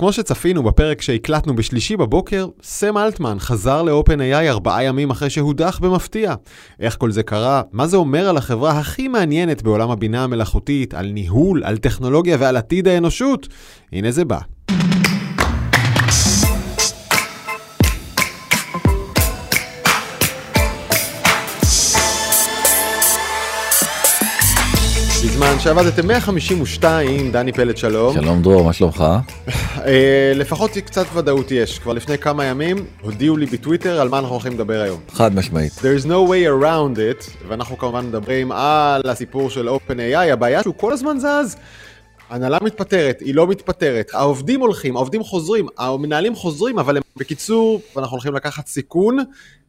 כמו שצפינו בפרק שהקלטנו בשלישי בבוקר, סם אלטמן חזר ל-OpenAI ארבעה ימים אחרי שהודח במפתיע. איך כל זה קרה? מה זה אומר על החברה הכי מעניינת בעולם הבינה המלאכותית, על ניהול, על טכנולוגיה ועל עתיד האנושות? הנה זה בא. שעבדתם 152, דני פלד שלום. שלום דרור, מה שלומך? אה, לפחות קצת ודאות יש. כבר לפני כמה ימים הודיעו לי בטוויטר על מה אנחנו הולכים לדבר היום. חד משמעית. There's no way around it, ואנחנו כמובן מדברים על הסיפור של OpenAI, הבעיה שהוא כל הזמן זז. הנהלה מתפטרת, היא לא מתפטרת, העובדים הולכים, העובדים חוזרים, המנהלים חוזרים, אבל הם בקיצור, ואנחנו הולכים לקחת סיכון,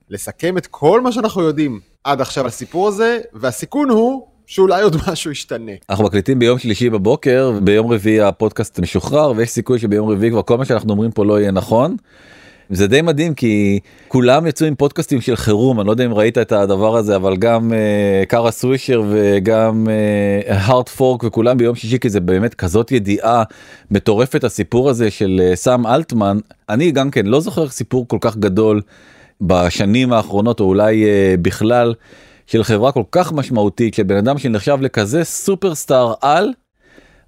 לסכם את כל מה שאנחנו יודעים עד עכשיו על הסיפור הזה, והסיכון הוא שאולי עוד משהו ישתנה. אנחנו מקליטים ביום שלישי בבוקר, ביום רביעי הפודקאסט משוחרר, ויש סיכוי שביום רביעי כבר כל מה שאנחנו אומרים פה לא יהיה נכון. זה די מדהים כי כולם יצאו עם פודקאסטים של חירום אני לא יודע אם ראית את הדבר הזה אבל גם uh, קארה סווישר וגם הארד uh, פורק וכולם ביום שישי כי זה באמת כזאת ידיעה מטורפת הסיפור הזה של uh, סאם אלטמן אני גם כן לא זוכר סיפור כל כך גדול בשנים האחרונות או אולי uh, בכלל. של חברה כל כך משמעותית של בן אדם שנחשב לכזה סופרסטאר על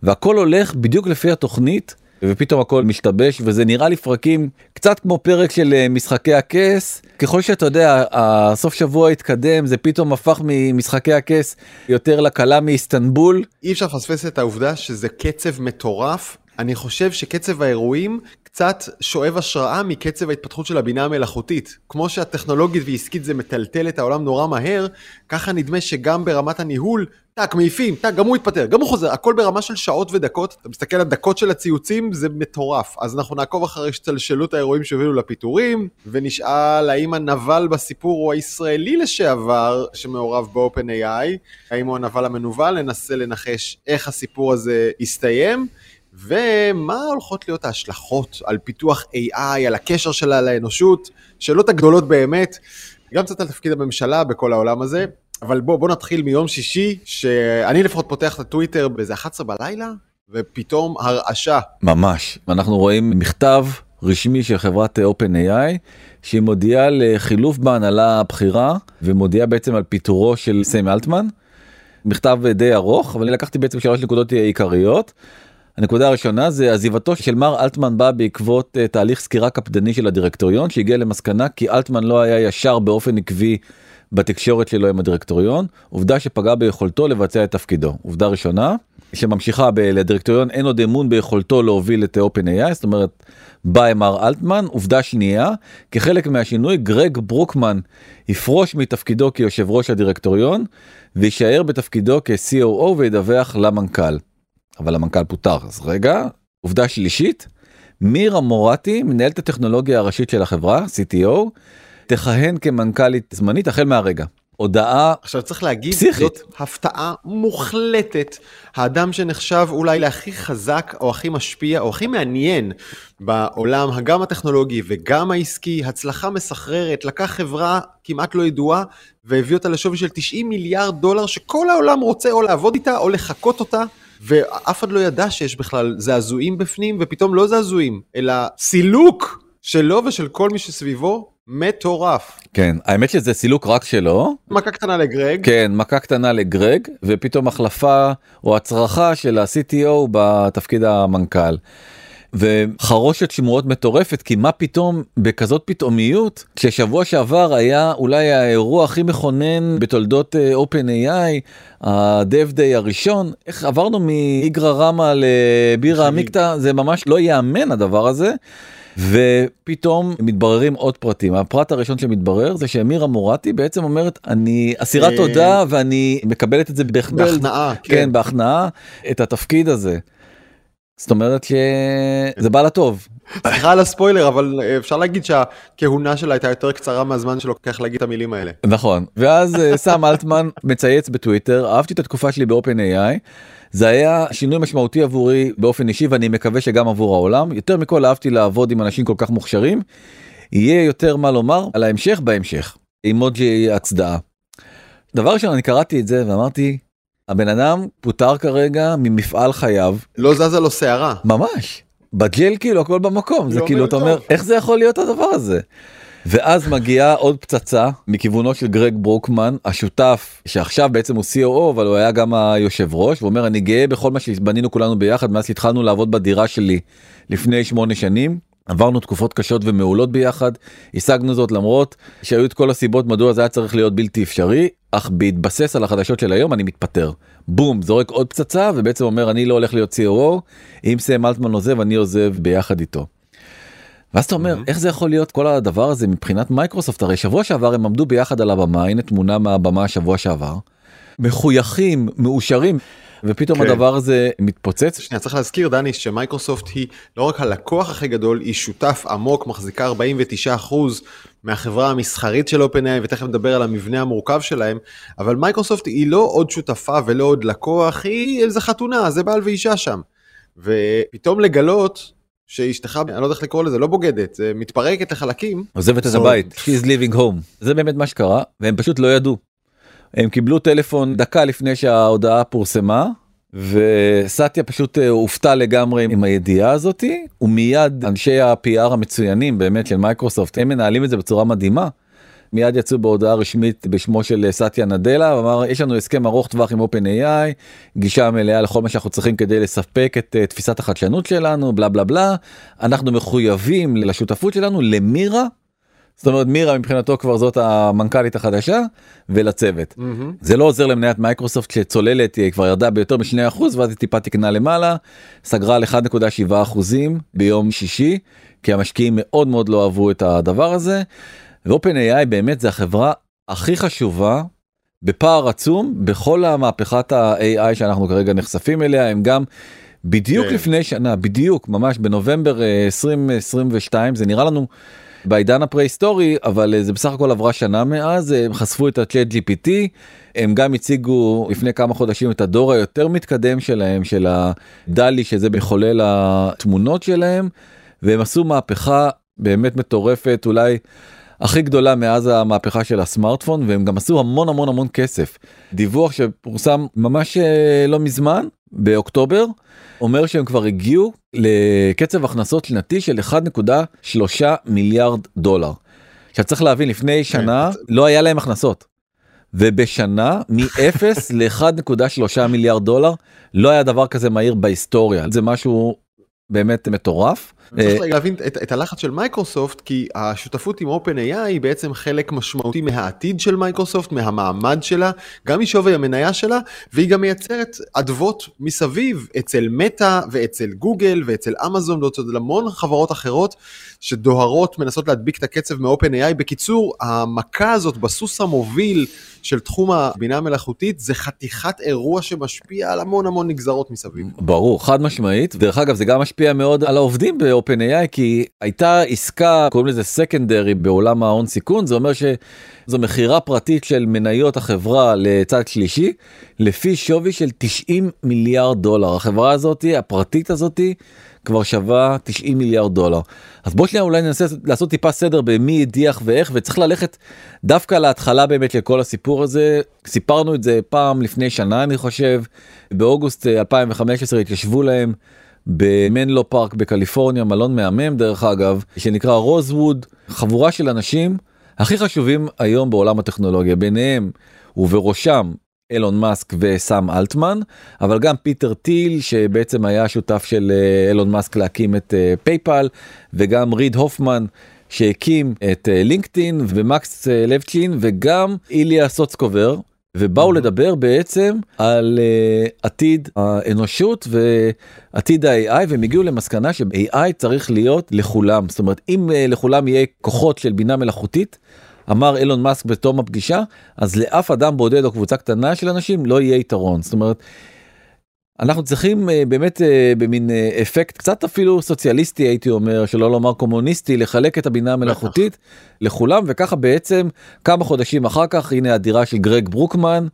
והכל הולך בדיוק לפי התוכנית ופתאום הכל משתבש וזה נראה לפרקים קצת כמו פרק של אה, משחקי הכס ככל שאתה יודע הסוף שבוע התקדם זה פתאום הפך ממשחקי הכס יותר לקלה מאיסטנבול. אי אפשר לפספס את העובדה שזה קצב מטורף אני חושב שקצב האירועים קצת שואב השראה מקצב ההתפתחות של הבינה המלאכותית. כמו שהטכנולוגית ועסקית זה מטלטל את העולם נורא מהר, ככה נדמה שגם ברמת הניהול, טאק, מעיפים, טאק, גם הוא התפטר, גם הוא חוזר, הכל ברמה של שעות ודקות. אתה מסתכל על דקות של הציוצים, זה מטורף. אז אנחנו נעקוב אחרי השתלשלות האירועים שהובילו לפיטורים, ונשאל האם הנבל בסיפור הוא הישראלי לשעבר שמעורב ב-openAI, האם הוא הנבל המנוול, ננסה לנחש איך הסיפור הזה יסתיים. ומה הולכות להיות ההשלכות על פיתוח AI, על הקשר שלה לאנושות, שאלות הגדולות באמת, גם קצת על תפקיד הממשלה בכל העולם הזה, אבל בוא, בוא נתחיל מיום שישי, שאני לפחות פותח את הטוויטר באיזה 11 בלילה, ופתאום הרעשה. ממש, אנחנו רואים מכתב רשמי של חברת OpenAI, שהיא מודיעה לחילוף בהנהלה הבכירה, ומודיעה בעצם על פיטורו של סם אלטמן. מכתב די ארוך, אבל אני לקחתי בעצם שלוש נקודות עיקריות. הנקודה הראשונה זה עזיבתו של מר אלטמן בא בעקבות uh, תהליך סקירה קפדני של הדירקטוריון שהגיע למסקנה כי אלטמן לא היה ישר באופן עקבי בתקשורת שלו עם הדירקטוריון. עובדה שפגע ביכולתו לבצע את תפקידו. עובדה ראשונה שממשיכה לדירקטוריון אין עוד אמון ביכולתו להוביל את OpenAI זאת אומרת בא מר אלטמן. עובדה שנייה כחלק מהשינוי גרג ברוקמן יפרוש מתפקידו כיושב ראש הדירקטוריון ויישאר בתפקידו כ-COO וידווח למנכ"ל. אבל המנכ"ל פוטר אז רגע עובדה שלישית מירה מורטי מנהלת הטכנולוגיה הראשית של החברה CTO תכהן כמנכ"לית זמנית החל מהרגע. הודעה עכשיו צריך להגיד פסיכית. זאת הפתעה מוחלטת האדם שנחשב אולי להכי חזק או הכי משפיע או הכי מעניין בעולם הגם הטכנולוגי וגם העסקי הצלחה מסחררת לקח חברה כמעט לא ידועה והביא אותה לשווי של 90 מיליארד דולר שכל העולם רוצה או לעבוד איתה או לחקות אותה ואף אחד לא ידע שיש בכלל זעזועים בפנים, ופתאום לא זעזועים, אלא סילוק שלו ושל כל מי שסביבו, מטורף. כן האמת שזה סילוק רק שלו מכה קטנה לגרג. כן מכה קטנה לגרג ופתאום החלפה או הצרחה של ה-CTO בתפקיד המנכ"ל. וחרושת שמועות מטורפת כי מה פתאום בכזאת פתאומיות כששבוע שעבר היה אולי האירוע הכי מכונן בתולדות אה, OpenAI ה-Dev Day הראשון איך עברנו מאיגרא רמא לבירה עמיקתא זה ממש לא ייאמן הדבר הזה. ופתאום מתבררים עוד פרטים הפרט הראשון שמתברר זה שאמירה מורטי בעצם אומרת אני אסירת אה, תודה ואני מקבלת את זה בהכנעה בהכנעה, כן כן. בהכנעה את התפקיד הזה. זאת אומרת שזה בא לטוב סליחה על הספוילר, אבל אפשר להגיד שהכהונה שלה הייתה יותר קצרה מהזמן שלוקח להגיד את המילים האלה. נכון ואז אה, סם אלטמן מצייץ בטוויטר אהבתי את התקופה שלי באופן AI זה היה שינוי משמעותי עבורי באופן אישי ואני מקווה שגם עבור העולם יותר מכל אהבתי לעבוד עם אנשים כל כך מוכשרים. יהיה יותר מה לומר על ההמשך בהמשך. אימוג'י הצדעה. דבר ראשון אני קראתי את זה ואמרתי הבן אדם פוטר כרגע ממפעל חייו לא זזה לו שערה. ממש בג'ל כאילו הכל במקום זה לא כאילו אתה אומר. איך זה יכול להיות הדבר הזה. ואז מגיעה עוד פצצה מכיוונו של גרג ברוקמן השותף שעכשיו בעצם הוא COO אבל הוא היה גם היושב ראש הוא אומר אני גאה בכל מה שבנינו כולנו ביחד מאז שהתחלנו לעבוד בדירה שלי לפני שמונה שנים. עברנו תקופות קשות ומעולות ביחד השגנו זאת למרות שהיו את כל הסיבות מדוע זה היה צריך להיות בלתי אפשרי אך בהתבסס על החדשות של היום אני מתפטר. בום זורק עוד פצצה ובעצם אומר אני לא הולך להיות COO אם סם אלטמן עוזב אני עוזב ביחד איתו. ואז אתה אומר איך זה יכול להיות כל הדבר הזה מבחינת מייקרוסופט הרי שבוע שעבר הם עמדו ביחד על הבמה הנה תמונה מהבמה השבוע שעבר. מחויכים מאושרים ופתאום כן. הדבר הזה מתפוצץ שנייה, צריך להזכיר, דני, שמייקרוסופט היא לא רק הלקוח הכי גדול, היא שותף עמוק, מחזיקה 49% מהחברה המסחרית של OpenAI, ותכף נדבר על המבנה המורכב שלהם, אבל מייקרוסופט היא לא עוד שותפה ולא עוד לקוח, היא איזה חתונה, זה בעל ואישה שם. ופתאום לגלות שאשתך, אני לא יודע איך לקרוא לזה, לא בוגדת, מתפרקת לחלקים. עוזבת את הבית she's living home זה באמת מה שקרה והם פשוט לא ידעו. הם קיבלו טלפון דקה לפני שההודעה פורסמה וסטיה פשוט אה, הופתע לגמרי עם הידיעה הזאתי ומיד אנשי ה-PR המצוינים באמת של מייקרוסופט הם מנהלים את זה בצורה מדהימה. מיד יצאו בהודעה רשמית בשמו של אה, סטיה נדלה ואמר יש לנו הסכם ארוך טווח עם OpenAI גישה מלאה לכל מה שאנחנו צריכים כדי לספק את אה, תפיסת החדשנות שלנו בלה בלה בלה אנחנו מחויבים לשותפות שלנו למירה. זאת אומרת מירה מבחינתו כבר זאת המנכ"לית החדשה ולצוות. זה לא עוזר למניית מייקרוסופט שצוללת היא כבר ירדה ביותר מ-2% ואז היא טיפה תקנה למעלה סגרה על 1.7 אחוזים ביום שישי כי המשקיעים מאוד מאוד לא אהבו את הדבר הזה. ו-OpenAI באמת זה החברה הכי חשובה בפער עצום בכל המהפכת ה-AI שאנחנו כרגע נחשפים אליה הם גם בדיוק כן. לפני שנה בדיוק ממש בנובמבר אה, 2022 זה נראה לנו בעידן הפרה-היסטורי אבל אה, זה בסך הכל עברה שנה מאז אה, הם חשפו את ה-chat GPT הם גם הציגו לפני כמה חודשים את הדור היותר מתקדם שלהם של הדלי שזה מחולל התמונות שלהם והם עשו מהפכה באמת מטורפת אולי הכי גדולה מאז המהפכה של הסמארטפון והם גם עשו המון המון המון כסף. דיווח שפורסם ממש אה, לא מזמן באוקטובר אומר שהם כבר הגיעו לקצב הכנסות שנתי של 1.3 מיליארד דולר. עכשיו צריך להבין לפני שנה לא היה להם הכנסות. ובשנה מ-0 ל-1.3 מיליארד דולר לא היה דבר כזה מהיר בהיסטוריה זה משהו באמת מטורף. צריך אה, להבין את, את הלחץ של מייקרוסופט כי השותפות עם OpenAI היא בעצם חלק משמעותי מהעתיד של מייקרוסופט, מהמעמד שלה, גם משווי המניה שלה, והיא גם מייצרת אדוות מסביב אצל מטא ואצל גוגל ואצל אמזון ואצל המון חברות אחרות שדוהרות, מנסות להדביק את הקצב מ-OpenAI. בקיצור, המכה הזאת בסוס המוביל של תחום הבינה המלאכותית זה חתיכת אירוע שמשפיע על המון המון נגזרות מסביב. ברור חד משמעית דרך אגב זה גם משפיע מאוד על העובדים ב-OpenAI כי הייתה עסקה קוראים לזה סקנדרי בעולם ההון סיכון זה אומר שזו מכירה פרטית של מניות החברה לצד שלישי לפי שווי של 90 מיליארד דולר. החברה הזאתי הפרטית הזאתי כבר שווה 90 מיליארד דולר. אז בוא שנייה אולי ננסה לעשות טיפה סדר במי הדיח ואיך וצריך ללכת דווקא להתחלה באמת של כל הסיפור הזה. סיפרנו את זה פעם לפני שנה אני חושב. באוגוסט אה, 2015 התיישבו להם במנלו פארק בקליפורניה מלון מהמם דרך אגב שנקרא רוזווד חבורה של אנשים הכי חשובים היום בעולם הטכנולוגיה ביניהם ובראשם אילון מאסק וסאם אלטמן אבל גם פיטר טיל שבעצם היה שותף של אה, אילון מאסק להקים את אה, PayPal וגם ריד הופמן שהקים את אה, LinkedIn ומקס לבצ'ין וגם איליה סוצקובר ובאו לדבר בעצם על אה, עתיד האנושות ועתיד ה-AI והם הגיעו למסקנה ש-AI צריך להיות לכולם זאת אומרת אם אה, לכולם יהיה כוחות של בינה מלאכותית אמר אילון מאסק בתום הפגישה אז לאף אדם בודד או קבוצה קטנה של אנשים לא יהיה יתרון זאת אומרת. אנחנו צריכים uh, באמת uh, במין uh, אפקט קצת אפילו סוציאליסטי הייתי אומר שלא לומר קומוניסטי לחלק את הבינה המלאכותית לכולם וככה בעצם כמה חודשים אחר כך הנה הדירה של גרג ברוקמן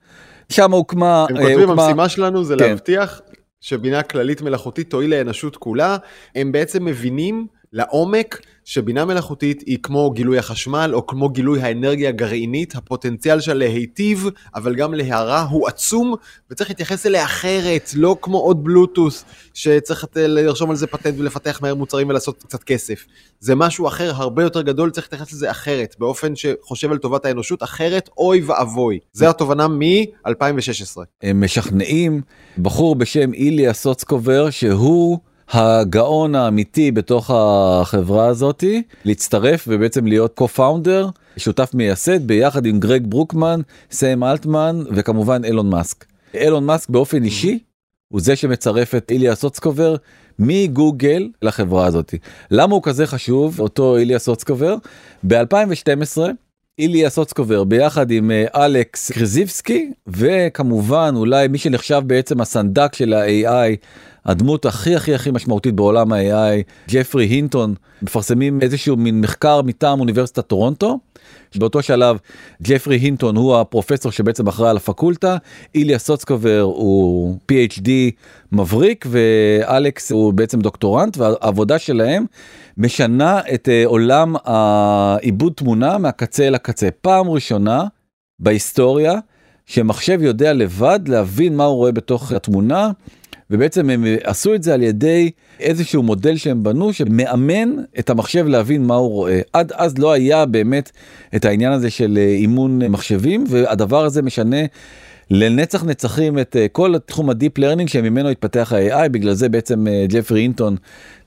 שם הוקמה הם אה, כותבים, הוקמה- המשימה שלנו זה כן. להבטיח שבינה כללית מלאכותית תועיל לאנושות כולה. הם בעצם מבינים לעומק שבינה מלאכותית היא כמו גילוי החשמל או כמו גילוי האנרגיה הגרעינית, הפוטנציאל שלה להיטיב, אבל גם להרע הוא עצום וצריך להתייחס אליה אחרת, לא כמו עוד בלוטוס שצריך לרשום על זה פטנט ולפתח מהר מוצרים ולעשות קצת כסף. זה משהו אחר, הרבה יותר גדול, צריך להתייחס לזה אחרת, באופן שחושב על טובת האנושות, אחרת אוי ואבוי. זה התובנה מ-2016. הם משכנעים בחור בשם איליה סוצקובר שהוא הגאון האמיתי בתוך החברה הזאתי להצטרף ובעצם להיות co-founder שותף מייסד ביחד עם גרג ברוקמן סם אלטמן וכמובן אילון מאסק. אילון מאסק באופן אישי הוא זה שמצרף את איליה סוצקובר מגוגל לחברה הזאתי. למה הוא כזה חשוב אותו איליה סוצקובר? ב-2012 איליה סוצקובר ביחד עם אה, אלכס קריזיבסקי וכמובן אולי מי שנחשב בעצם הסנדק של ה-AI הדמות הכי הכי הכי משמעותית בעולם ה-AI ג'פרי הינטון מפרסמים איזשהו מין מחקר מטעם אוניברסיטת טורונטו. באותו שלב ג'פרי הינטון הוא הפרופסור שבעצם אחראי על הפקולטה איליה סוצקובר הוא PhD מבריק ואלכס הוא בעצם דוקטורנט והעבודה שלהם משנה את אה, עולם העיבוד תמונה מהקצה אל הקצה פעם ראשונה בהיסטוריה שמחשב יודע לבד להבין מה הוא רואה בתוך התמונה ובעצם הם עשו את זה על ידי איזשהו מודל שהם בנו שמאמן את המחשב להבין מה הוא רואה. עד אז לא היה באמת את העניין הזה של אה, אימון מחשבים והדבר הזה משנה. לנצח נצחים את אה, כל תחום ה deep learning שממנו התפתח ה-AI בגלל זה בעצם אה, ג'פרי הינטון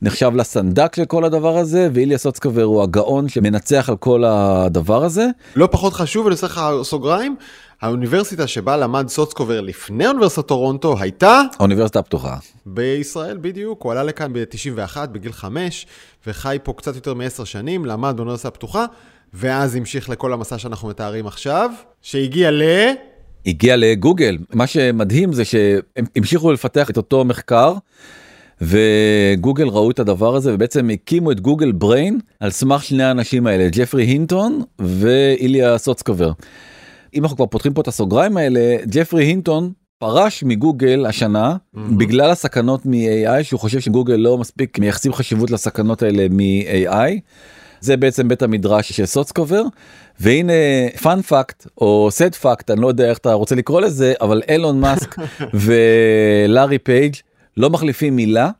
נחשב לסנדק של כל הדבר הזה ואיליה סוצקובר הוא הגאון שמנצח על כל הדבר הזה. לא פחות חשוב אני עושה לך סוגריים האוניברסיטה שבה למד סוצקובר לפני אוניברסיטת טורונטו הייתה... האוניברסיטה הפתוחה. בישראל בדיוק, הוא עלה לכאן ב-91 בגיל 5 וחי פה קצת יותר מ-10 שנים, למד באוניברסיטה הפתוחה ואז המשיך לכל המסע שאנחנו מתארים עכשיו, שהגיע ל... הגיע לגוגל. מה שמדהים זה שהם המשיכו לפתח את אותו מחקר. וגוגל ראו את הדבר הזה ובעצם הקימו את Google Brain על סמך שני האנשים האלה ג'פרי הינטון ואיליה סוצקובר. אם אנחנו כבר פותחים פה את הסוגריים האלה ג'פרי הינטון פרש מגוגל השנה mm-hmm. בגלל הסכנות מ-AI שהוא חושב שגוגל לא מספיק מייחסים חשיבות לסכנות האלה מ-AI. זה בעצם בית המדרש של סוצקובר והנה fun fact או sad fact אני לא יודע איך אתה רוצה לקרוא לזה אבל אילון מאסק ולארי פייג' לא מחליפים מילה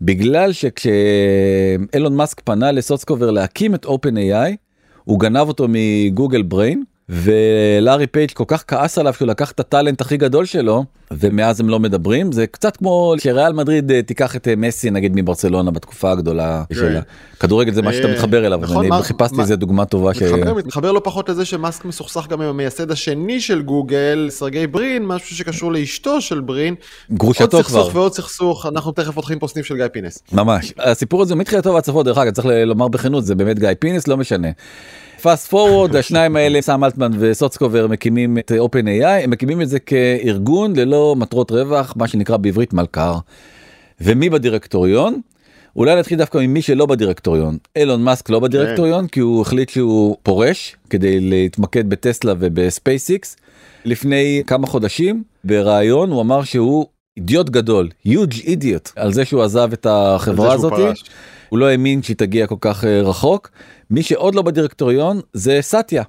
בגלל שכשאילון מאסק פנה לסוצקובר להקים את OpenAI הוא גנב אותו מ Google Brain ולארי פייג' כל כך כעס עליו שהוא לקח את הטאלנט הכי גדול שלו ומאז הם לא מדברים זה קצת כמו שריאל מדריד אה, תיקח את אה, מסי נגיד מברצלונה בתקופה הגדולה כן. של הכדורגל זה מה שאתה אה, מתחבר אליו נכון, אני חיפשתי איזה דוגמה טובה מתחבר לא פחות לזה שמאסק מסוכסך גם עם המייסד השני של גוגל סרגי ברין משהו שקשור לאשתו של ברין גרושתו כבר ועוד סכסוך אנחנו תכף פותחים פה סניף של גיא פינס ממש הסיפור הזה מתחילתו ועד סופו דרך אגב צריך לומר בכנות זה באמת גיא פינס לא משנה. fast forward השניים האלה סם אלטמן וסוצקובר מקימים את OpenAI הם מקימים את זה כארגון ללא מטרות רווח מה שנקרא בעברית מלכ"ר. ומי בדירקטוריון? אולי נתחיל דווקא ממי שלא בדירקטוריון. אילון מאסק לא בדירקטוריון כי הוא החליט שהוא פורש כדי להתמקד בטסלה ובספייסיקס. לפני כמה חודשים בריאיון הוא אמר שהוא אידיוט גדול יוג' אידיוט על זה שהוא עזב את החברה הזאת. הוא לא האמין שהיא תגיע כל כך אה, רחוק מי שעוד לא בדירקטוריון זה סאטיה.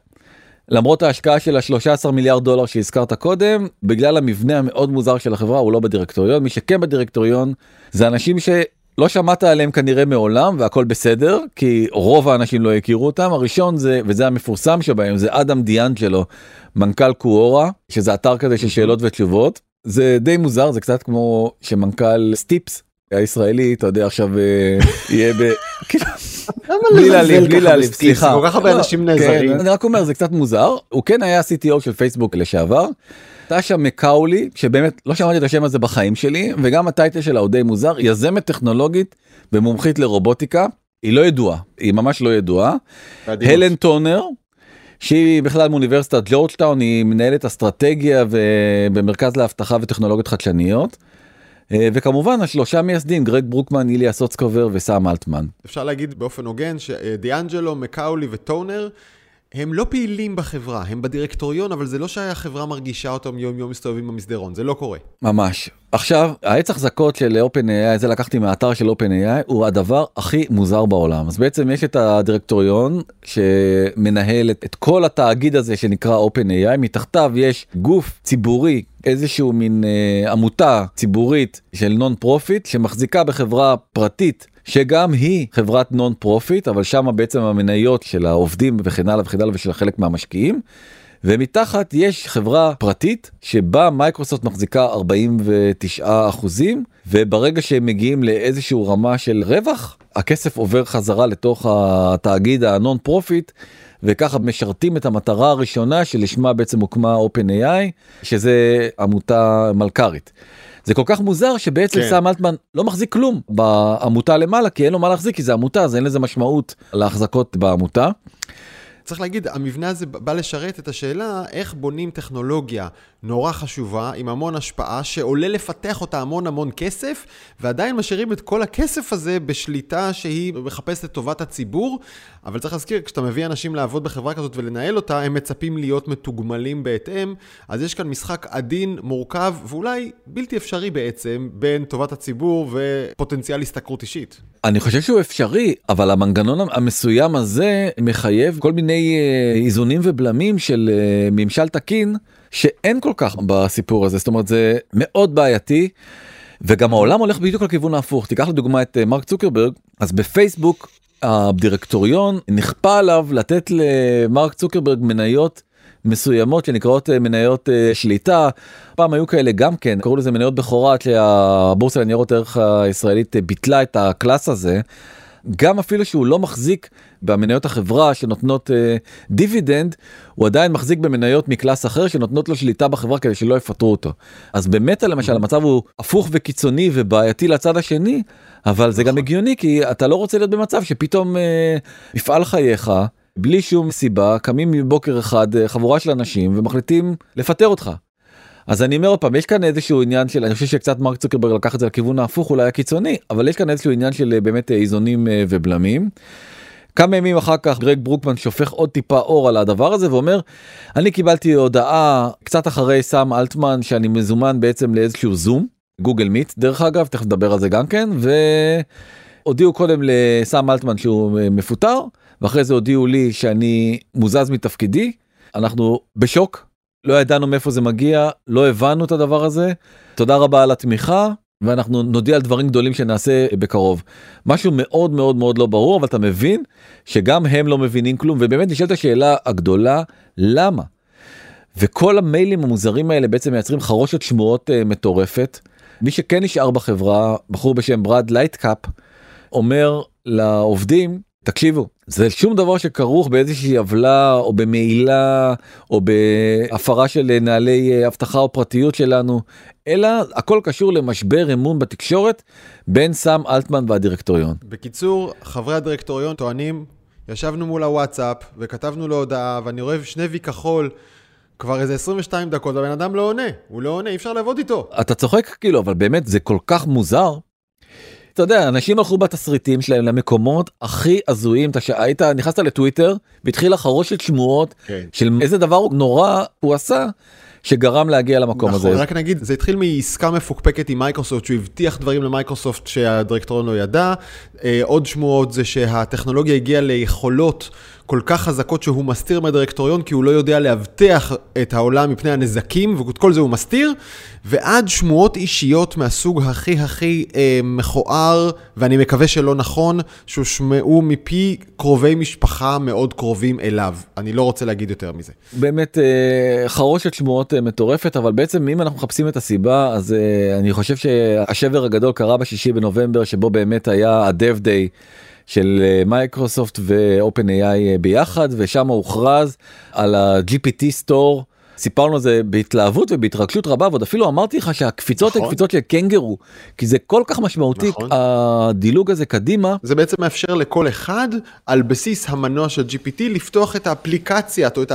למרות ההשקעה של ה-13 מיליארד דולר שהזכרת קודם, בגלל המבנה המאוד מוזר של החברה הוא לא בדירקטוריון, מי שכן בדירקטוריון זה אנשים שלא שמעת עליהם כנראה מעולם והכל בסדר, כי רוב האנשים לא הכירו אותם, הראשון זה, וזה המפורסם שבהם, זה אדם דיאנג'לו, מנכ"ל קוורה, שזה אתר כזה של שאלות ותשובות. זה די מוזר, זה קצת כמו שמנכ"ל סטיפס הישראלי, אתה יודע עכשיו אה, יהיה ב... כאילו, בלי להעליב, בלי להעליב, סליחה. כל כך הרבה לא, אנשים כן, נעזרים. אני רק אומר זה קצת מוזר, הוא כן היה CTO של פייסבוק לשעבר. היה שם מקאולי שבאמת לא שמעתי את השם הזה בחיים שלי וגם הטייטל שלה הוא די מוזר יזמת טכנולוגית ומומחית לרובוטיקה היא לא ידועה היא ממש לא ידועה. הלן טונר שהיא בכלל מאוניברסיטת ג'ורג'טאון היא מנהלת אסטרטגיה ובמרכז לאבטחה וטכנולוגיות חדשניות. אה, וכמובן השלושה מייסדים גרג ברוקמן איליה סוצקובר וסאם אלטמן. אפשר להגיד באופן הוגן שד'אנג'לו מקאולי וטונר הם לא פעילים בחברה, הם בדירקטוריון, אבל זה לא שהחברה מרגישה אותם יום יום מסתובבים במסדרון, זה לא קורה. ממש. עכשיו, העץ החזקות של OpenAI, זה לקחתי מהאתר של OpenAI, הוא הדבר הכי מוזר בעולם. אז בעצם יש את הדירקטוריון שמנהל את, את כל התאגיד הזה שנקרא OpenAI, מתחתיו יש גוף ציבורי, איזשהו מין אה, עמותה ציבורית של non-profit שמחזיקה בחברה פרטית שגם היא חברת non-profit אבל שם בעצם המניות של העובדים וכן הלאה וכן הלאה ושל חלק מהמשקיעים. ומתחת יש חברה פרטית שבה מייקרוסופט מחזיקה 49 אחוזים וברגע שהם מגיעים לאיזשהו רמה של רווח הכסף עובר חזרה לתוך התאגיד ה non-profit וככה משרתים את המטרה הראשונה שלשמה בעצם הוקמה OpenAI שזה עמותה מלכ"רית. זה כל כך מוזר שבעצם כן. סם אלטמן לא מחזיק כלום בעמותה למעלה כי אין לו מה להחזיק כי זה עמותה אז אין לזה משמעות להחזקות בעמותה. צריך להגיד, המבנה הזה בא לשרת את השאלה איך בונים טכנולוגיה נורא חשובה, עם המון השפעה, שעולה לפתח אותה המון המון כסף, ועדיין משאירים את כל הכסף הזה בשליטה שהיא מחפשת את טובת הציבור. אבל צריך להזכיר, כשאתה מביא אנשים לעבוד בחברה כזאת ולנהל אותה, הם מצפים להיות מתוגמלים בהתאם. אז יש כאן משחק עדין, מורכב, ואולי בלתי אפשרי בעצם, בין טובת הציבור ופוטנציאל השתכרות אישית. אני חושב שהוא אפשרי, אבל המנגנון המסוים הזה מחייב כל מיני אה, איזונים ובלמים של אה, ממשל תקין. שאין כל כך בסיפור הזה זאת אומרת זה מאוד בעייתי. וגם העולם הולך בדיוק לכיוון ההפוך תיקח לדוגמה את אה, מרק צוקרברג אז בפייסבוק הדירקטוריון נכפה עליו לתת למרק צוקרברג מניות מסוימות שנקראות מניות שליטה פעם היו כאלה גם כן קראו לזה מניות בכורה שהבורסה לניירות ערך הישראלית ביטלה את ה class הזה. גם אפילו שהוא לא מחזיק במניות החברה שנותנות אה, דיבידנד, הוא עדיין מחזיק במניות מ class אחר שנותנות לו שליטה בחברה כדי שלא יפטרו אותו. אז באמת למשל המצב הוא הפוך וקיצוני ובעייתי לצד השני, אבל זה גם נכון. הגיוני כי אתה לא רוצה להיות במצב שפתאום אה, מפעל חייך. בלי שום סיבה קמים מבוקר אחד אה, חבורה של אנשים ומחליטים לפטר אותך. אז אני אומר עוד פעם יש כאן איזשהו עניין של אני חושב שקצת מרק צוקרברג לקח את זה לכיוון ההפוך אולי הקיצוני אבל יש כאן איזשהו עניין של אה, באמת אה, איזונים אה, ובלמים. כמה ימים אחר כך גרג ברוקמן שופך עוד טיפה אור על הדבר הזה ואומר אני קיבלתי הודעה קצת אחרי סאם אלטמן שאני מזומן בעצם לאיזשהו זום גוגל מיט דרך אגב תכף נדבר על זה גם כן והודיעו קודם לסאם אלטמן שהוא מפוטר ואחרי זה הודיעו לי שאני מוזז מתפקידי אנחנו בשוק לא ידענו מאיפה זה מגיע, לא הבנו את הדבר הזה. תודה רבה על התמיכה, ואנחנו נודיע על דברים גדולים שנעשה בקרוב. משהו מאוד מאוד מאוד לא ברור, אבל אתה מבין שגם הם לא מבינים כלום, ובאמת נשאלת השאלה הגדולה, למה? וכל המיילים המוזרים האלה בעצם מייצרים חרושת שמועות uh, מטורפת. מי שכן נשאר בחברה, בחור בשם ברד לייטקאפ, אומר לעובדים, תקשיבו זה שום דבר שכרוך באיזושהי עוולה או במעילה או בהפרה של נהלי אה, אבטחה או פרטיות שלנו אלא הכל קשור למשבר אמון בתקשורת בין סם אלטמן והדירקטוריון. בקיצור חברי הדירקטוריון טוענים ישבנו מול הוואטסאפ וכתבנו לו הודעה ואני רואה שני וי כחול. כבר איזה 22 דקות והבן אדם לא עונה, הוא לא עונה, אי אפשר לעבוד איתו. אתה צוחק כאילו, אבל באמת זה כל כך מוזר אתה יודע אנשים הלכו בתסריטים שלהם למקומות הכי הזויים אתה שהיית נכנסת לטוויטר והתחילה חרושת שמועות. כן. של איזה דבר נורא הוא עשה. שגרם להגיע למקום נכון, הזה. נכון, רק נגיד, זה התחיל מעסקה מפוקפקת עם מייקרוסופט, שהוא הבטיח דברים למייקרוסופט שהדירקטוריון לא ידע. אה, עוד שמועות זה שהטכנולוגיה הגיעה ליכולות כל כך חזקות שהוא מסתיר מהדירקטוריון, כי הוא לא יודע לאבטח את העולם מפני הנזקים, ואת כל זה הוא מסתיר, ועד שמועות אישיות מהסוג הכי הכי אה, מכוער, ואני מקווה שלא נכון, שהושמעו מפי קרובי משפחה מאוד קרובים אליו. אני לא רוצה להגיד יותר מזה. באמת אה, חרושת שמועות אה, מטורפת, אבל בעצם אם אנחנו מחפשים את הסיבה, אז אה, אני חושב שהשבר הגדול קרה בשישי בנובמבר, שבו באמת היה ה-Dev Day. של אה, מייקרוסופט ו-open AI ביחד ושם הוכרז על ה-GPT store. סיפרנו על זה בהתלהבות ובהתרגשות רבה ועוד אפילו אמרתי לך שהקפיצות נכון. הן קפיצות של קנגרו כי זה כל כך משמעותי נכון. הדילוג הזה קדימה זה בעצם מאפשר לכל אחד על בסיס המנוע של GPT לפתוח את האפליקציה או את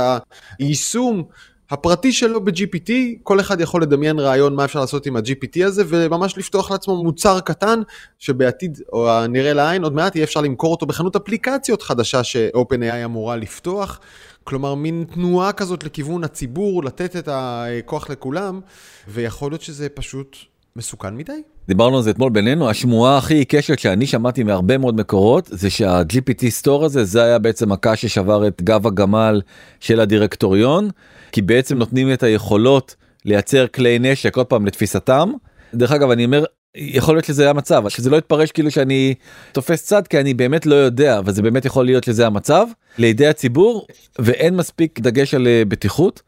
היישום הפרטי שלו ב-GPT, כל אחד יכול לדמיין רעיון מה אפשר לעשות עם ה-GPT הזה וממש לפתוח לעצמו מוצר קטן שבעתיד או הנראה לעין עוד מעט יהיה אפשר למכור אותו בחנות אפליקציות חדשה ש-OpenAI אמורה לפתוח. כלומר מין תנועה כזאת לכיוון הציבור, לתת את הכוח לכולם, ויכול להיות שזה פשוט מסוכן מדי. דיברנו על זה אתמול בינינו, השמועה הכי עיקשת שאני שמעתי מהרבה מאוד מקורות זה שה-GPT Store הזה זה היה בעצם הקש ששבר את גב הגמל של הדירקטוריון, כי בעצם נותנים את היכולות לייצר כלי נשק עוד פעם לתפיסתם. דרך אגב אני אומר יכול להיות שזה המצב שזה לא יתפרש כאילו שאני תופס צד כי אני באמת לא יודע אבל זה באמת יכול להיות שזה המצב לידי הציבור ואין מספיק דגש על אה, בטיחות.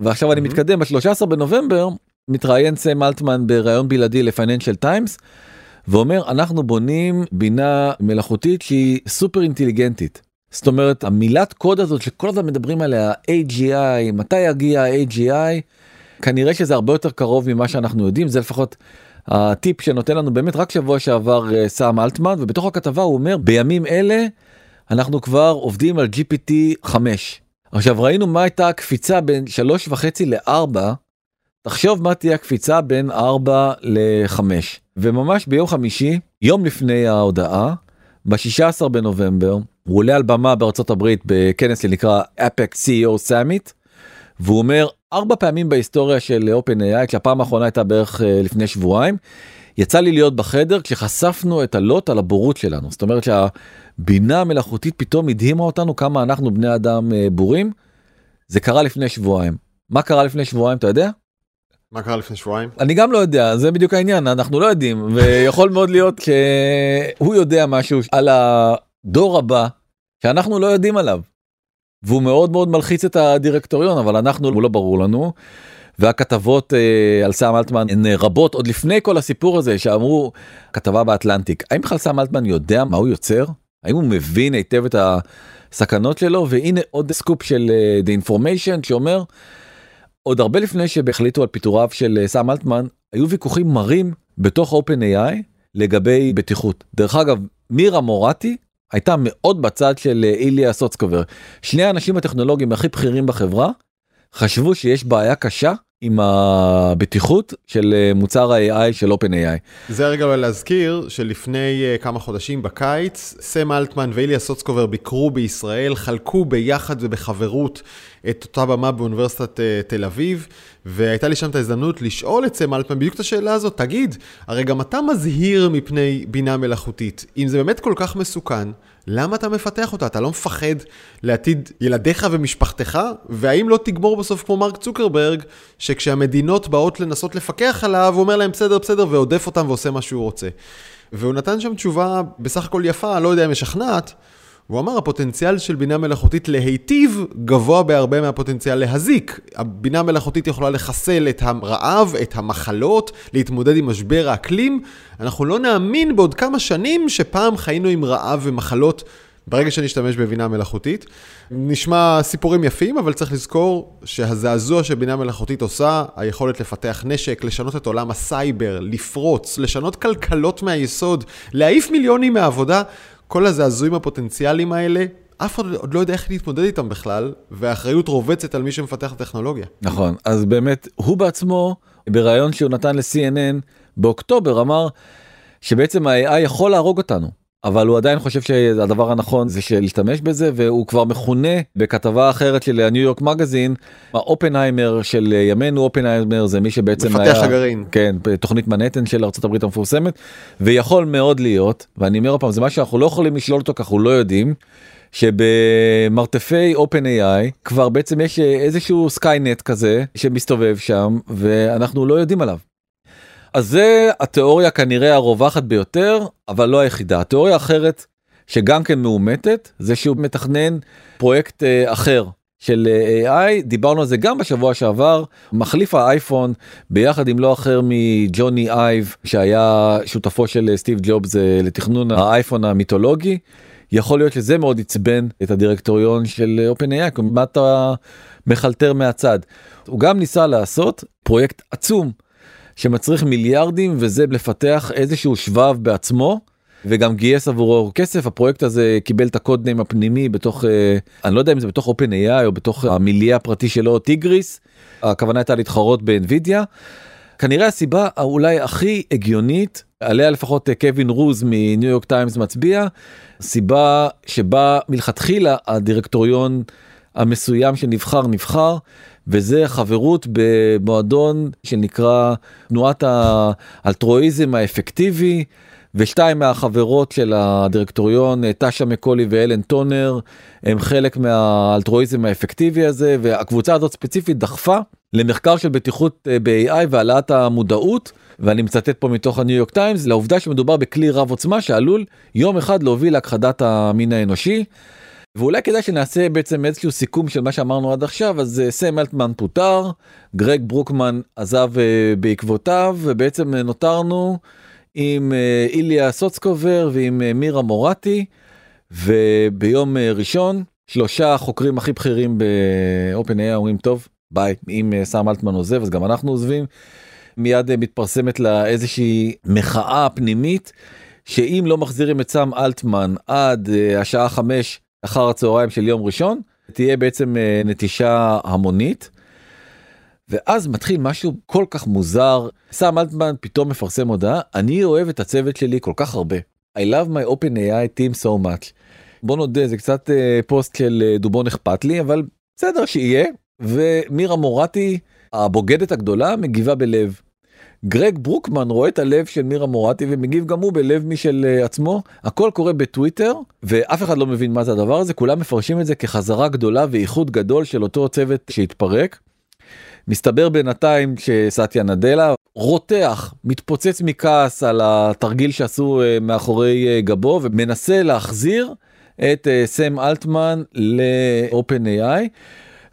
ועכשיו אני מתקדם ב-13 בנובמבר מתראיין סם אלטמן בריאיון בלעדי לפייננשל טיימס ואומר אנחנו בונים בינה מלאכותית שהיא סופר אינטליגנטית. זאת אומרת המילת קוד הזאת שכל הזמן מדברים עליה AGI מתי יגיע AGI כנראה שזה הרבה יותר קרוב ממה שאנחנו יודעים זה לפחות הטיפ שנותן לנו באמת רק שבוע שעבר אה, סם אלטמן ובתוך הכתבה הוא אומר בימים אלה אנחנו כבר עובדים על gpt 5 עכשיו ראינו מה הייתה הקפיצה בין שלוש וחצי לארבע תחשוב מה תהיה הקפיצה בין 4 ל-5 וממש ביום חמישי יום לפני ההודעה ב-16 בנובמבר הוא עולה על במה בארצות הברית בכנס שנקרא אפק CEO Summit והוא אומר ארבע פעמים בהיסטוריה של OpenAI כשהפעם האחרונה הייתה בערך אה, לפני שבועיים יצא לי להיות בחדר כשחשפנו את הלוט על הבורות שלנו זאת אומרת שהבינה המלאכותית פתאום הדהימה אותנו כמה אנחנו בני אדם אה, בורים. זה קרה לפני שבועיים מה קרה לפני שבועיים אתה יודע? מה קרה לפני שבועיים? אני גם לא יודע זה בדיוק העניין אנחנו לא יודעים ויכול מאוד להיות שהוא יודע משהו על הדור הבא שאנחנו לא יודעים עליו. והוא מאוד מאוד מלחיץ את הדירקטוריון אבל אנחנו לא ברור לנו. והכתבות אה, על סם אלטמן הן רבות עוד לפני כל הסיפור הזה שאמרו כתבה באטלנטיק האם בכלל סם אלטמן יודע מה הוא יוצר האם הוא מבין היטב את הסכנות שלו והנה עוד סקופ של אה, The Information שאומר עוד הרבה לפני שהחליטו על פיטוריו של אה, סם אלטמן היו ויכוחים מרים בתוך OpenAI לגבי בטיחות דרך אגב מירה מורטי הייתה מאוד בצד של אה, איליה סוצקובר. שני האנשים הטכנולוגיים הכי בכירים בחברה חשבו שיש בעיה קשה עם הבטיחות של אה, מוצר ה-AI של OpenAI. זה הרגע להזכיר שלפני uh, כמה חודשים בקיץ, סם אלטמן ואיליה סוצקובר ביקרו בישראל, חלקו ביחד ובחברות את אותה במה באוניברסיטת uh, תל אביב, והייתה לי שם את ההזדמנות לשאול את סם אלטמן בדיוק את השאלה הזאת, תגיד, הרי גם אתה מזהיר מפני בינה מלאכותית, אם זה באמת כל כך מסוכן, למה אתה מפתח אותה? אתה לא מפחד לעתיד ילדיך ומשפחתך? והאם לא תגמור בסוף כמו מרק צוקרברג, שכשהמדינות באות לנסות לפקח עליו, הוא אומר להם בסדר, בסדר, ועודף אותם ועושה מה שהוא רוצה. והוא נתן שם תשובה בסך הכל יפה, לא יודע אם משכנעת. הוא אמר, הפוטנציאל של בינה מלאכותית להיטיב גבוה בהרבה מהפוטנציאל להזיק. הבינה המלאכותית יכולה לחסל את הרעב, את המחלות, להתמודד עם משבר האקלים. אנחנו לא נאמין בעוד כמה שנים שפעם חיינו עם רעב ומחלות ברגע שנשתמש בבינה מלאכותית. נשמע סיפורים יפים, אבל צריך לזכור שהזעזוע שבינה מלאכותית עושה, היכולת לפתח נשק, לשנות את עולם הסייבר, לפרוץ, לשנות כלכלות מהיסוד, להעיף מיליונים מהעבודה, כל הזעזועים הפוטנציאליים האלה, אף אחד עוד לא יודע איך להתמודד איתם בכלל, והאחריות רובצת על מי שמפתח הטכנולוגיה. נכון, אז באמת, הוא בעצמו, בריאיון שהוא נתן ל-CNN באוקטובר, אמר שבעצם ה-AI יכול להרוג אותנו. אבל הוא עדיין חושב שהדבר הנכון זה להשתמש בזה והוא כבר מכונה בכתבה אחרת של הניו יורק מגזין האופנהיימר של ימינו אופנהיימר זה מי שבעצם מפתח היה הגרעין כן תוכנית מנהטן של ארה"ב המפורסמת ויכול מאוד להיות ואני אומר פעם זה מה שאנחנו לא יכולים לשלול אותו כך אנחנו לא יודעים. שבמרתפי OpenAI כבר בעצם יש איזשהו סקיינט כזה שמסתובב שם ואנחנו לא יודעים עליו. אז זה התיאוריה כנראה הרווחת ביותר, אבל לא היחידה. התיאוריה האחרת, שגם כן מאומתת, זה שהוא מתכנן פרויקט אה, אחר של אה, AI, דיברנו על זה גם בשבוע שעבר, מחליף האייפון ביחד עם לא אחר מג'וני אייב, שהיה שותפו של אה, סטיב ג'ובס אה, לתכנון האייפון המיתולוגי. יכול להיות שזה מאוד עצבן את הדירקטוריון של אה, OpenAI, מה אתה מחלטר מהצד. הוא גם ניסה לעשות פרויקט עצום שמצריך מיליארדים וזה לפתח איזשהו שבב בעצמו וגם גייס עבורו כסף הפרויקט הזה קיבל את ה-code name הפנימי בתוך אה, אני לא יודע אם זה בתוך OpenAI או בתוך המילייה הפרטי שלו טיגריס הכוונה הייתה להתחרות באנווידיה. כנראה הסיבה אולי הכי הגיונית עליה לפחות אה, קווין רוז מניו יורק טיימס מצביע סיבה שבה מלכתחילה הדירקטוריון המסוים שנבחר נבחר וזה חברות במועדון שנקרא תנועת האלטרואיזם האפקטיבי ושתיים מהחברות של הדירקטוריון טאשה מקולי ואלן טונר הם חלק מהאלטרואיזם האפקטיבי הזה והקבוצה הזאת ספציפית דחפה למחקר של בטיחות אה, ב-AI והעלאת המודעות ואני מצטט פה מתוך הניו יורק טיימס לעובדה שמדובר בכלי רב עוצמה שעלול יום אחד להוביל להכחדת המין האנושי. ואולי כדאי שנעשה בעצם איזשהו סיכום של מה שאמרנו עד עכשיו אז אה, סם אלטמן פוטר גרג ברוקמן עזב אה, בעקבותיו ובעצם נותרנו עם איליה סוצקובר ועם מירה מורטי וביום ראשון שלושה חוקרים הכי בכירים ב-open.ai אומרים טוב ביי אם סם אלטמן עוזב אז גם אנחנו עוזבים. מיד אה, מתפרסמת לה איזושהי מחאה פנימית שאם לא מחזירים את סם אלטמן עד השעה חמש אחר הצהריים של יום ראשון תהיה בעצם uh, נטישה המונית. ואז מתחיל משהו כל כך מוזר סם אלטמן פתאום מפרסם הודעה אני אוהב את הצוות שלי כל כך הרבה. I love my open AI team so much. בוא נודה זה קצת uh, פוסט של uh, דובון אכפת לי אבל בסדר שיהיה ומירה מורטי הבוגדת הגדולה מגיבה בלב. גרג ברוקמן רואה את הלב של מירה מורטי ומגיב גם הוא בלב משל uh, עצמו הכל קורה בטוויטר ואף אחד לא מבין מה זה הדבר הזה כולם מפרשים את זה כחזרה גדולה ואיחוד גדול של אותו צוות שהתפרק. מסתבר בינתיים שסטיה נדלה רותח מתפוצץ מכעס על התרגיל שעשו uh, מאחורי uh, גבו ומנסה להחזיר את סם אלטמן ל-OpenAI.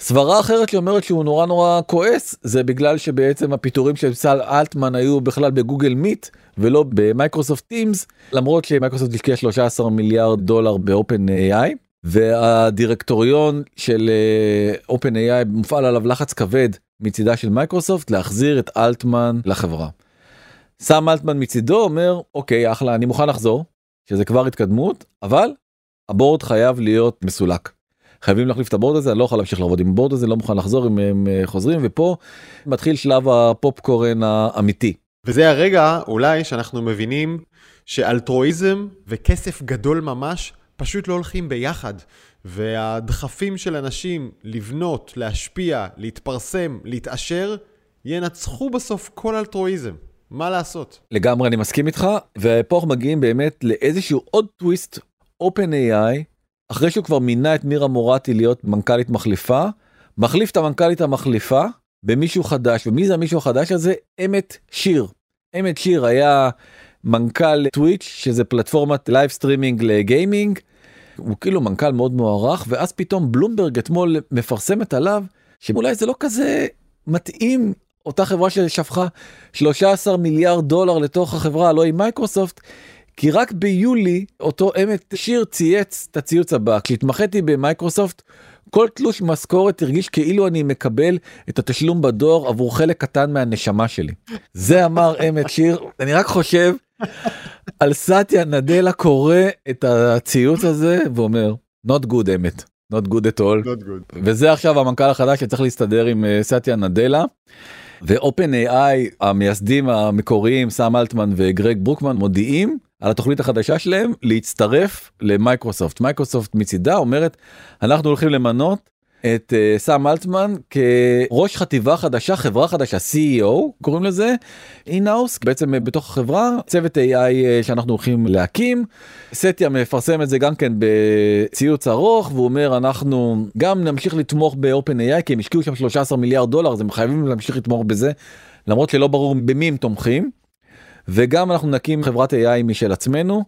סברה אחרת שאומרת שהוא נורא נורא כועס זה בגלל שבעצם הפיטורים של סם אלטמן היו בכלל ב-Google Meet ולא ב-Microsoft Teams למרות שמייקרוסופט השקיע 13 מיליארד דולר ב-OpenAI והדירקטוריון של Open uh, AI מופעל עליו לחץ כבד מצידה של מייקרוסופט להחזיר את אלטמן לחברה. סם אלטמן מצידו אומר אוקיי אחלה אני מוכן לחזור שזה כבר התקדמות אבל הבורד חייב להיות מסולק. חייבים להחליף את הבורד הזה, אני לא יכול להמשיך לעבוד עם הבורד הזה, לא מוכן לחזור אם הם אה, חוזרים, ופה מתחיל שלב הפופקורן האמיתי. וזה הרגע אולי שאנחנו מבינים שאלטרואיזם וכסף גדול ממש פשוט לא הולכים ביחד. והדחפים של אנשים לבנות, להשפיע, להתפרסם, להתעשר, ינצחו בסוף כל אלטרואיזם. מה לעשות? לגמרי אני מסכים איתך, ופה אנחנו מגיעים באמת לאיזשהו עוד טוויסט, OpenAI אחרי שהוא כבר מינה את מירה מורטי להיות מנכ"לית מחליפה, מחליף את המנכ"לית המחליפה במישהו חדש, ומי זה המישהו החדש הזה? אמט שיר. אמט שיר היה מנכ"ל טוויץ' שזה פלטפורמת live streaming לגיימינג. הוא כאילו מנכ"ל מאוד מוערך ואז פתאום בלומברג אתמול מפרסמת עליו שאולי זה לא כזה מתאים אותה חברה ששפכה 13 מיליארד דולר לתוך החברה הלא היא מייקרוסופט כי רק ביולי אותו אמט שיר צייץ את הציוץ הבא כשהתמחיתי במייקרוסופט כל תלוש משכורת הרגיש כאילו אני מקבל את התשלום בדואר עבור חלק קטן מהנשמה שלי. זה אמר אמט שיר אני רק חושב על סטיה נדלה קורא את הציוץ הזה ואומר not good אמט not good at all not good. וזה עכשיו המנכ"ל החדש שצריך להסתדר עם אה, סטיה נדלה. ו-OpenAI המייסדים המקוריים סם אלטמן וגרג ברוקמן מודיעים על התוכנית החדשה שלהם להצטרף למייקרוסופט. מייקרוסופט מצידה אומרת אנחנו הולכים למנות את uh, סם אלטמן כראש חטיבה חדשה חברה חדשה CEO קוראים לזה in-house בעצם uh, בתוך החברה צוות AI uh, שאנחנו הולכים להקים. סטיה מפרסם את זה גם כן בציוץ ארוך והוא אומר אנחנו גם נמשיך לתמוך באופן AI כי הם השקיעו שם 13 מיליארד דולר אז הם חייבים להמשיך לתמוך בזה למרות שלא ברור במי הם תומכים. וגם אנחנו נקים חברת AI משל עצמנו.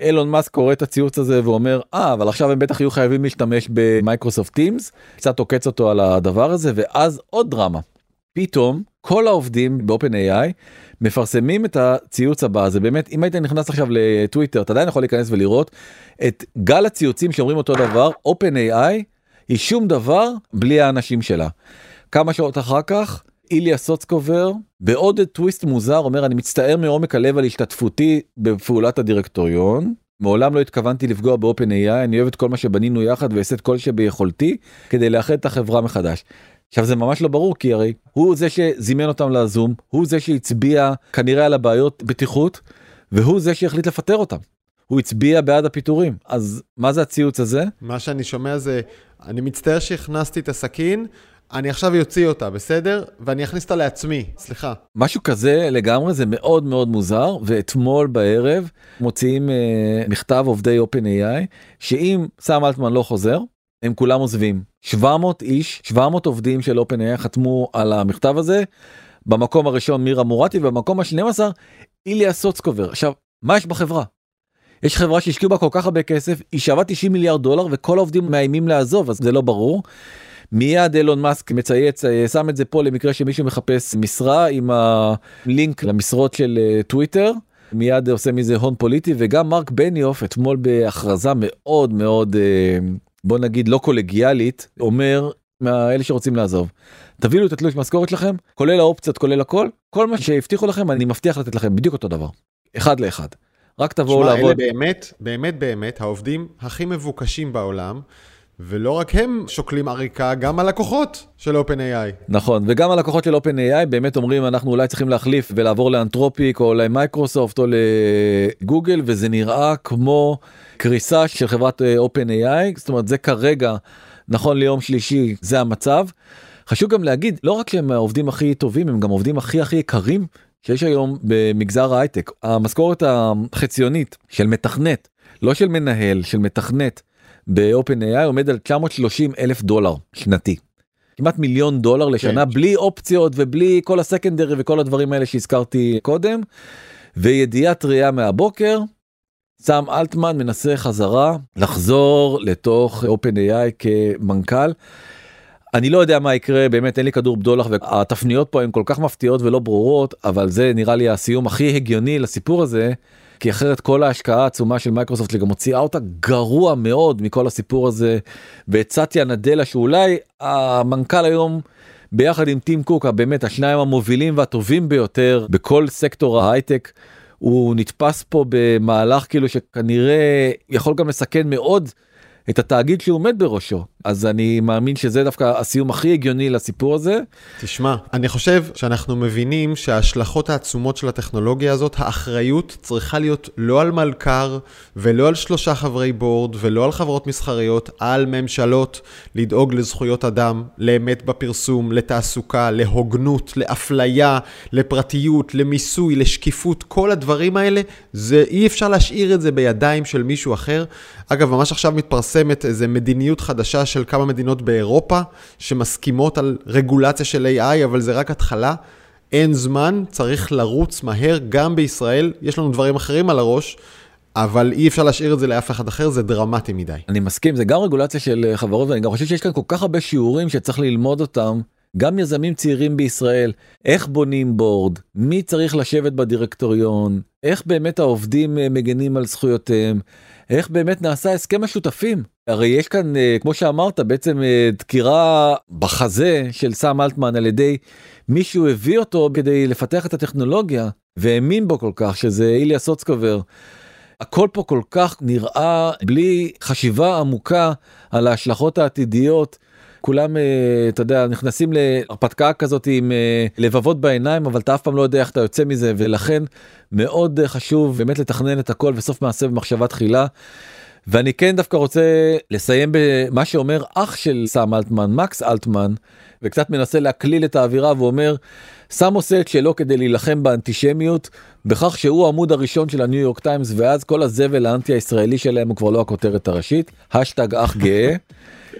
אילון מאסק קורא את הציוץ הזה ואומר אה אבל עכשיו הם בטח יהיו חייבים להשתמש במייקרוסופט טימס קצת עוקץ אותו על הדבר הזה ואז עוד דרמה. פתאום כל העובדים באופן AI מפרסמים את הציוץ הבא זה באמת אם היית נכנס עכשיו לטוויטר אתה עדיין יכול להיכנס ולראות את גל הציוצים שאומרים אותו דבר אופן AI היא שום דבר בלי האנשים שלה. כמה שעות אחר כך איליה סוצקובר בעוד טוויסט מוזר אומר אני מצטער מעומק הלב על השתתפותי בפעולת הדירקטוריון. מעולם לא התכוונתי לפגוע באופן AI אני אוהב את כל מה שבנינו יחד ואעשה את כל שביכולתי כדי לאחד את החברה מחדש. עכשיו זה ממש לא ברור כי הרי הוא זה שזימן אותם לזום הוא זה שהצביע כנראה על הבעיות בטיחות והוא זה שהחליט לפטר אותם. הוא הצביע בעד הפיטורים אז מה זה הציוץ הזה מה שאני שומע זה, אני מצטער שהכנסתי את הסכין, אני עכשיו אוציא אותה, בסדר? ואני אכניס אותה לעצמי, סליחה. משהו כזה לגמרי זה מאוד מאוד מוזר ואתמול בערב מוציאים אה, מכתב עובדי OpenAI שאם סם אלטמן לא חוזר הם כולם עוזבים 700 איש 700 עובדים של OpenAI חתמו על המכתב הזה. במקום הראשון מירה מורטי ובמקום ה-12 איליה סוצקובר עכשיו מה יש בחברה. יש חברה שהשקיעו בה כל כך הרבה כסף היא שווה 90 מיליארד דולר וכל העובדים מאיימים לעזוב אז זה לא ברור. מיד אילון מאסק מצייץ אה, שם את זה פה למקרה שמישהו מחפש משרה עם הלינק למשרות של אה, טוויטר. מיד עושה מזה הון פוליטי וגם מרק בניוף אתמול בהכרזה מאוד מאוד אה, בוא נגיד לא קולגיאלית אומר מאלה שרוצים לעזוב. תביאו את התלוש משכורת שלכם כולל האופציות כולל הכל כל מה שהבטיחו לכם אני מבטיח לתת לכם בדיוק אותו דבר אחד לאחד. רק תבואו לעבוד. אלה באמת, באמת באמת העובדים הכי מבוקשים בעולם, ולא רק הם שוקלים עריקה, גם הלקוחות של OpenAI. נכון וגם הלקוחות של OpenAI באמת אומרים אנחנו אולי צריכים להחליף ולעבור לאנתרופיק או למייקרוסופט או לגוגל וזה נראה כמו קריסה של חברת אה, OpenAI זאת אומרת זה כרגע נכון ליום שלישי זה המצב. חשוב גם להגיד לא רק שהם העובדים הכי טובים הם גם עובדים הכי הכי יקרים שיש היום במגזר ההייטק המשכורת החציונית של מתכנת לא של מנהל של מתכנת ב-OpenAI עומד על 930 אלף דולר שנתי. כמעט מיליון דולר לשנה כן. בלי אופציות ובלי כל הסקנדרי וכל הדברים האלה שהזכרתי קודם. וידיעה טריה מהבוקר סם אלטמן מנסה חזרה לחזור לתוך OpenAI כמנכ"ל. אני לא יודע מה יקרה באמת אין לי כדור בדולח והתפניות פה הן כל כך מפתיעות ולא ברורות אבל זה נראה לי הסיום הכי הגיוני לסיפור הזה. כי אחרת כל ההשקעה העצומה של מייקרוסופט שגם מוציאה אותה גרוע מאוד מכל הסיפור הזה. ואת סטיה נדלה שאולי המנכ"ל היום ביחד עם טים קוק באמת השניים המובילים והטובים ביותר בכל סקטור ההייטק. הוא נתפס פה במהלך כאילו שכנראה יכול גם לסכן מאוד את התאגיד שהוא עומד בראשו אז אני מאמין שזה דווקא הסיום הכי הגיוני לסיפור הזה. תשמע, אני חושב שאנחנו מבינים שההשלכות העצומות של הטכנולוגיה הזאת, האחריות צריכה להיות לא על מלכ"ר ולא על שלושה חברי בורד ולא על חברות מסחריות, על ממשלות לדאוג לזכויות אדם, לאמת בפרסום, לתעסוקה, להוגנות, לאפליה, לפרטיות, למיסוי, לשקיפות, כל הדברים האלה, זה אי אפשר להשאיר את זה בידיים של מישהו אחר. אגב, ממש עכשיו מתפרסמת איזו מדיניות חדשה של כמה מדינות באירופה שמסכימות על רגולציה של AI, אבל זה רק התחלה. אין זמן, צריך לרוץ מהר, גם בישראל, יש לנו דברים אחרים על הראש, אבל אי אפשר להשאיר את זה לאף אחד אחר, זה דרמטי מדי. אני מסכים זה גם רגולציה של אה, חברות ואני גם חושב שיש כאן כל כך הרבה שיעורים שצריך ללמוד אותם. גם יזמים צעירים בישראל איך בונים בורד מי צריך לשבת בדירקטוריון איך באמת העובדים אה, מגנים על זכויותיהם איך באמת נעשה הסכם השותפים הרי יש כאן אה, כמו שאמרת בעצם אה, דקירה בחזה של סם אלטמן על ידי מישהו הביא אותו כדי לפתח את הטכנולוגיה והאמין בו כל כך שזה איליה סוצקובר. הכל פה כל כך נראה בלי חשיבה עמוקה על ההשלכות העתידיות. כולם, אה, אתה יודע, נכנסים להרפתקה כזאת עם אה, לבבות בעיניים, אבל אתה אף פעם לא יודע איך אתה יוצא מזה, ולכן מאוד חשוב באמת לתכנן את הכל וסוף מעשה במחשבה תחילה. ואני כן דווקא רוצה לסיים במה שאומר אח של סם אלטמן, מקס אלטמן, וקצת מנסה להקליל את האווירה ואומר, סם עושה את שלו כדי להילחם באנטישמיות, בכך שהוא העמוד הראשון של הניו יורק טיימס, ואז כל הזבל האנטי הישראלי שלהם הוא כבר לא הכותרת הראשית, האשטג אח גאה.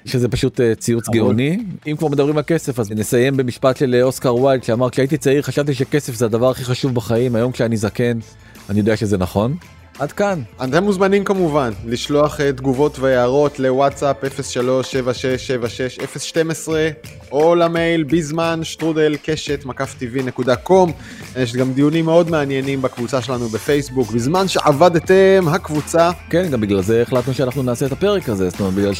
שזה פשוט אה, ציוץ גאוני אם כבר מדברים על כסף אז נסיים במשפט של אה, אוסקר ויילד שאמר כשהייתי צעיר חשבתי שכסף זה הדבר הכי חשוב בחיים היום כשאני זקן אני יודע שזה נכון. עד כאן. אתם מוזמנים כמובן לשלוח אה, תגובות והערות לוואטסאפ 037676 012 או למייל בזמן שטרודל קשת מקף טבעי נקודה קום. יש גם דיונים מאוד מעניינים בקבוצה שלנו בפייסבוק, בזמן שעבדתם הקבוצה. כן, גם בגלל זה החלטנו שאנחנו נעשה את הפרק הזה, זאת אומרת, בגלל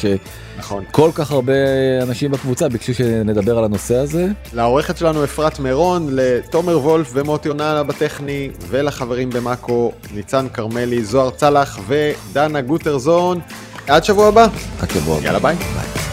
נכון. שכל כך הרבה אנשים בקבוצה ביקשו שנדבר על הנושא הזה. לעורכת שלנו אפרת מירון, לתומר וולף ומוטי יונה בטכני, ולחברים במאקו, ניצן כרמלי, זוהר צלח ודנה גוטרזון. עד שבוע הבא. עד שבוע הבא. יאללה ביי. ביי.